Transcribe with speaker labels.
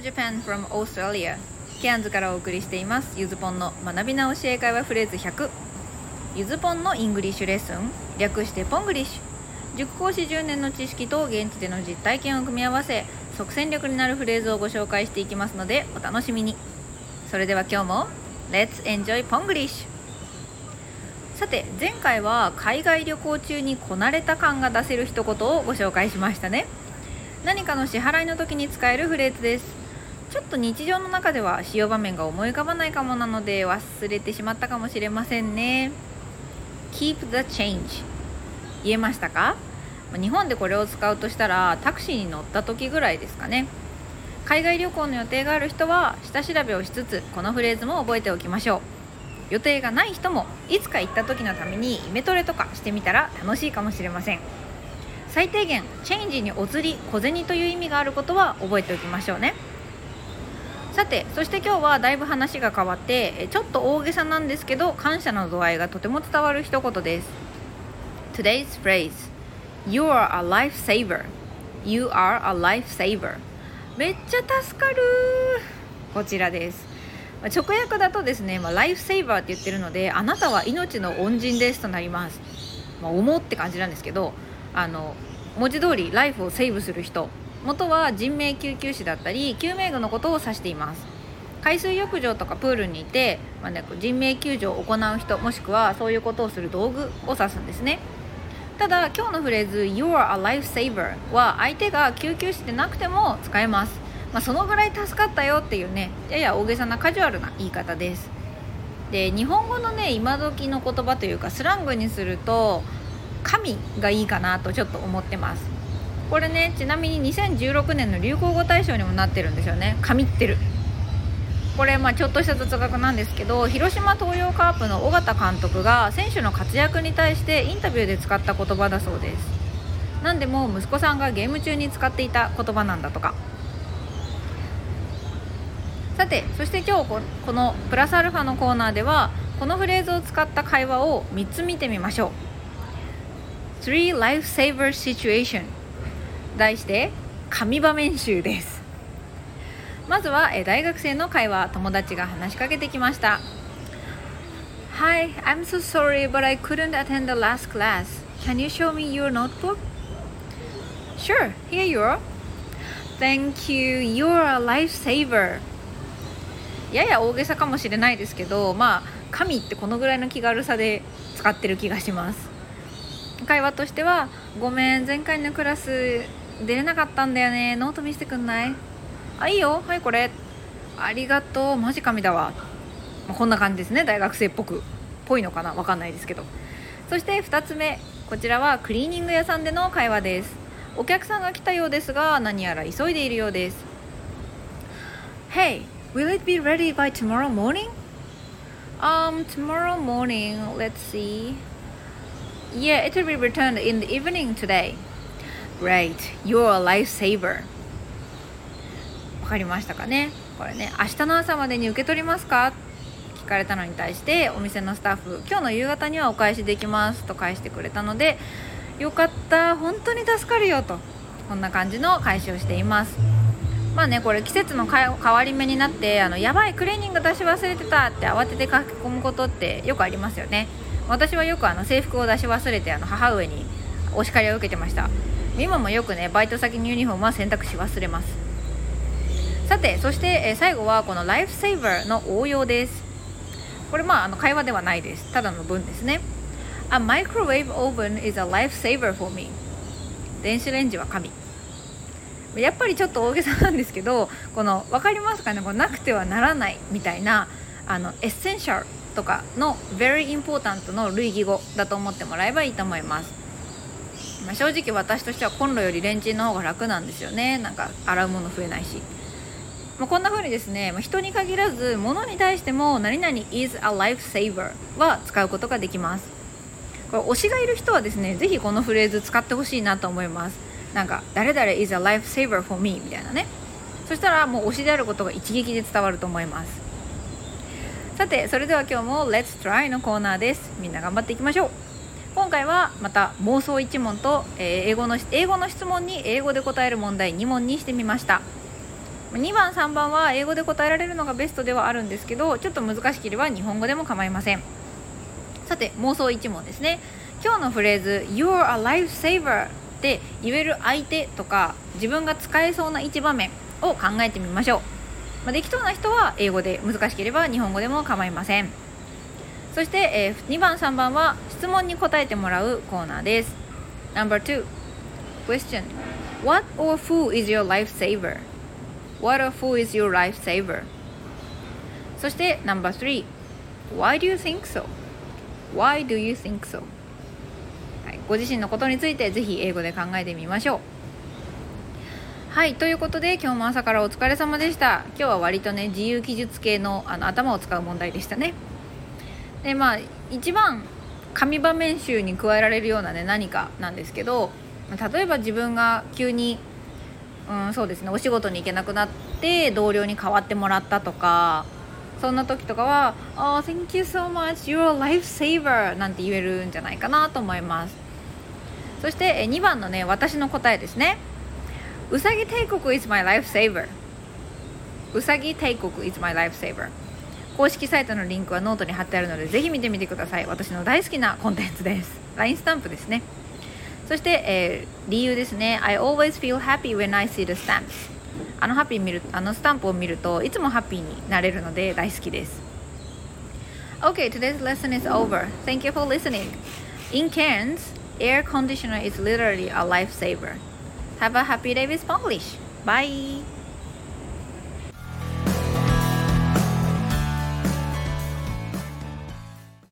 Speaker 1: Japan from Australia. ケアンズからお送りしています。ゆずぽんの学び直し英会話フレーズ100ゆずぽんのイングリッシュレッスン。略してポングリッシュ。塾講師10年の知識と現地での実体験を組み合わせ即戦力になるフレーズをご紹介していきますのでお楽しみに。それでは今日も Let's enjoy ポングリッシュさて前回は海外旅行中にこなれた感が出せる一言をご紹介しましたね。何かの支払いの時に使えるフレーズです。ちょっと日常の中では使用場面が思い浮かばないかもなので忘れてしまったかもしれませんね。Keep the change 言えましたか？日本でこれを使うとしたらタクシーに乗った時ぐらいですかね。海外旅行の予定がある人は下調べをしつつこのフレーズも覚えておきましょう。予定がない人もいつか行った時のためにイメトレとかしてみたら楽しいかもしれません。最低限チェンジにお釣り小銭という意味があることは覚えておきましょうね。さてそして今日はだいぶ話が変わってちょっと大げさなんですけど感謝の度合いがとても伝わる一言です。Today's phrase You are a lifesaver. You are a lifesaver. めっちゃ助かる。こちらです。直訳だとですね、まあ、ライフセーバーって言ってるのであなたは命の恩人ですとなります、まあ、思うって感じなんですけどあの文字通りライフをセーブする人。元は人命救急士だったり救命具のことを指しています。海水浴場とかプールにいて、まあね、人命救助を行う人もしくはそういうことをする道具を指すんですね。ただ今日のフレーズ「You're a lifesaver」は相手が救急士でなくても使えます、まあ、そのぐらい助かったよっていうねやや大げさなカジュアルな言い方です。で日本語のね今時の言葉というかスラングにすると神がいいかなとちょっと思ってます。これねちなみに2016年の流行語大賞にもなってるんですよね。神ってる。これまあちょっとした雑学なんですけど広島東洋カープの尾形監督が選手の活躍に対してインタビューで使った言葉だそうです。何でも息子さんがゲーム中に使っていた言葉なんだとか。さてそして今日このプラスアルファのコーナーではこのフレーズを使った会話を3つ見てみましょう。3 Lifesaver Situation 題して神場面集ですまずは大学生の会話友達が話しかけてきました Hi, I'm so sorry but I couldn't attend the last class Can you show me your notebook? Sure, here you are Thank you, you're a lifesaver やや大げさかもしれないですけどまあ神ってこのぐらいの気軽さで使ってる気がします会話としては「ごめん前回のクラス出れなかったんだよね。ノート見せてくんない?」あいいよ。はいこれ。ありがとう。マジ神だわ、まあ、こんな感じですね。大学生っぽく。ぽいのかな？わかんないですけど。そして2つ目。こちらはクリーニング屋さんでの会話です。お客さんが来たようですが何やら急いでいるようです。Hey, will it be ready by tomorrow morning? Um, tomorrow morning, let's see. Yeah, it will be returned in the evening today. Great, you're a lifesaver. わかりましたかね？これね、明日の朝までに受け取りますか？聞かれたのに対してお店のスタッフ、今日の夕方にはお返しできますと返してくれたので、よかった、本当に助かるよと、こんな感じの返しをしています。まあね、これ季節の変わり目になってあのやばいクリーニング出し忘れてたって慌てて書き込むことってよくありますよね。私はよくあの制服を出し忘れてあの母上にお叱りを受けてました。今もよくねバイト先のユニフォームは洗濯し忘れます。さてそして、え最後はこの lifesaver の応用です。これまああの会話ではないです。ただの文ですね。A microwave oven is a lifesaver for me. 電子レンジは神。やっぱりちょっと大げさなんですけどこの分かりますかね？こうなくてはならないみたいなあの essential とかの very important の類義語だと思ってもらえばいいと思います、まあ、正直私としてはコンロよりレンチンの方が楽なんですよね。なんか洗うもの増えないし、まあ、こんな風にですね、まあ、人に限らず物に対しても何々 is a lifesaver は使うことができます。これ推しがいる人はですねぜひこのフレーズ使ってほしいなと思います。なんか誰々 is a lifesaver for me みたいなね。そしたらもう推しであることが一撃で伝わると思います。さてそれでは今日も Let's Try のコーナーです。みんな頑張っていきましょう。今回はまた妄想1問と、えー、英語の英語の質問に英語で答える問題2問にしてみました。2番3番は英語で答えられるのがベストではあるんですけどちょっと難しければ日本語でも構いません。さて妄想1問ですね。今日のフレーズ「You're a lifesaver」って言える相手とか自分が使えそうな一場面を考えてみましょう、まあ、できそうな人は英語で難しければ日本語でも構いません。そして、えー、2番3番は質問に答えてもらうコーナーです Number 2 Question What or who is your lifesaver? What or who is your lifesaver? そして Number 3 Why do you think so? Why do you think so? はい、ご自身のことについてぜひ英語で考えてみましょうはいということで今日も朝からお疲れ様でした今日は割とね自由記述系のあの頭を使う問題でしたねでまあ一番紙場面集に加えられるようなね何かなんですけど例えば自分が急にうんそうですねお仕事に行けなくなって同僚に代わってもらったとかそんな時とかは「Oh, thank you so much you're a lifesaver」なんて言えるんじゃないかなと思います。そして2番のね私の答えですねうさぎ帝国 is my lifesaver うさぎ帝国 is my lifesaver 公式サイトのリンクはノートに貼ってあるのでぜひ見てみてください私の大好きなコンテンツです LINE スタンプですねそして、えー、理由ですね I always feel happy when I see the stamps あのハッピー見るあのスタンプを見るといつもハッピーになれるので大好きです Okay, today's lesson is over. Thank you for listening. In Cairns, air conditioner is literally a lifesaver. Have a happy day with Spanglish. Bye.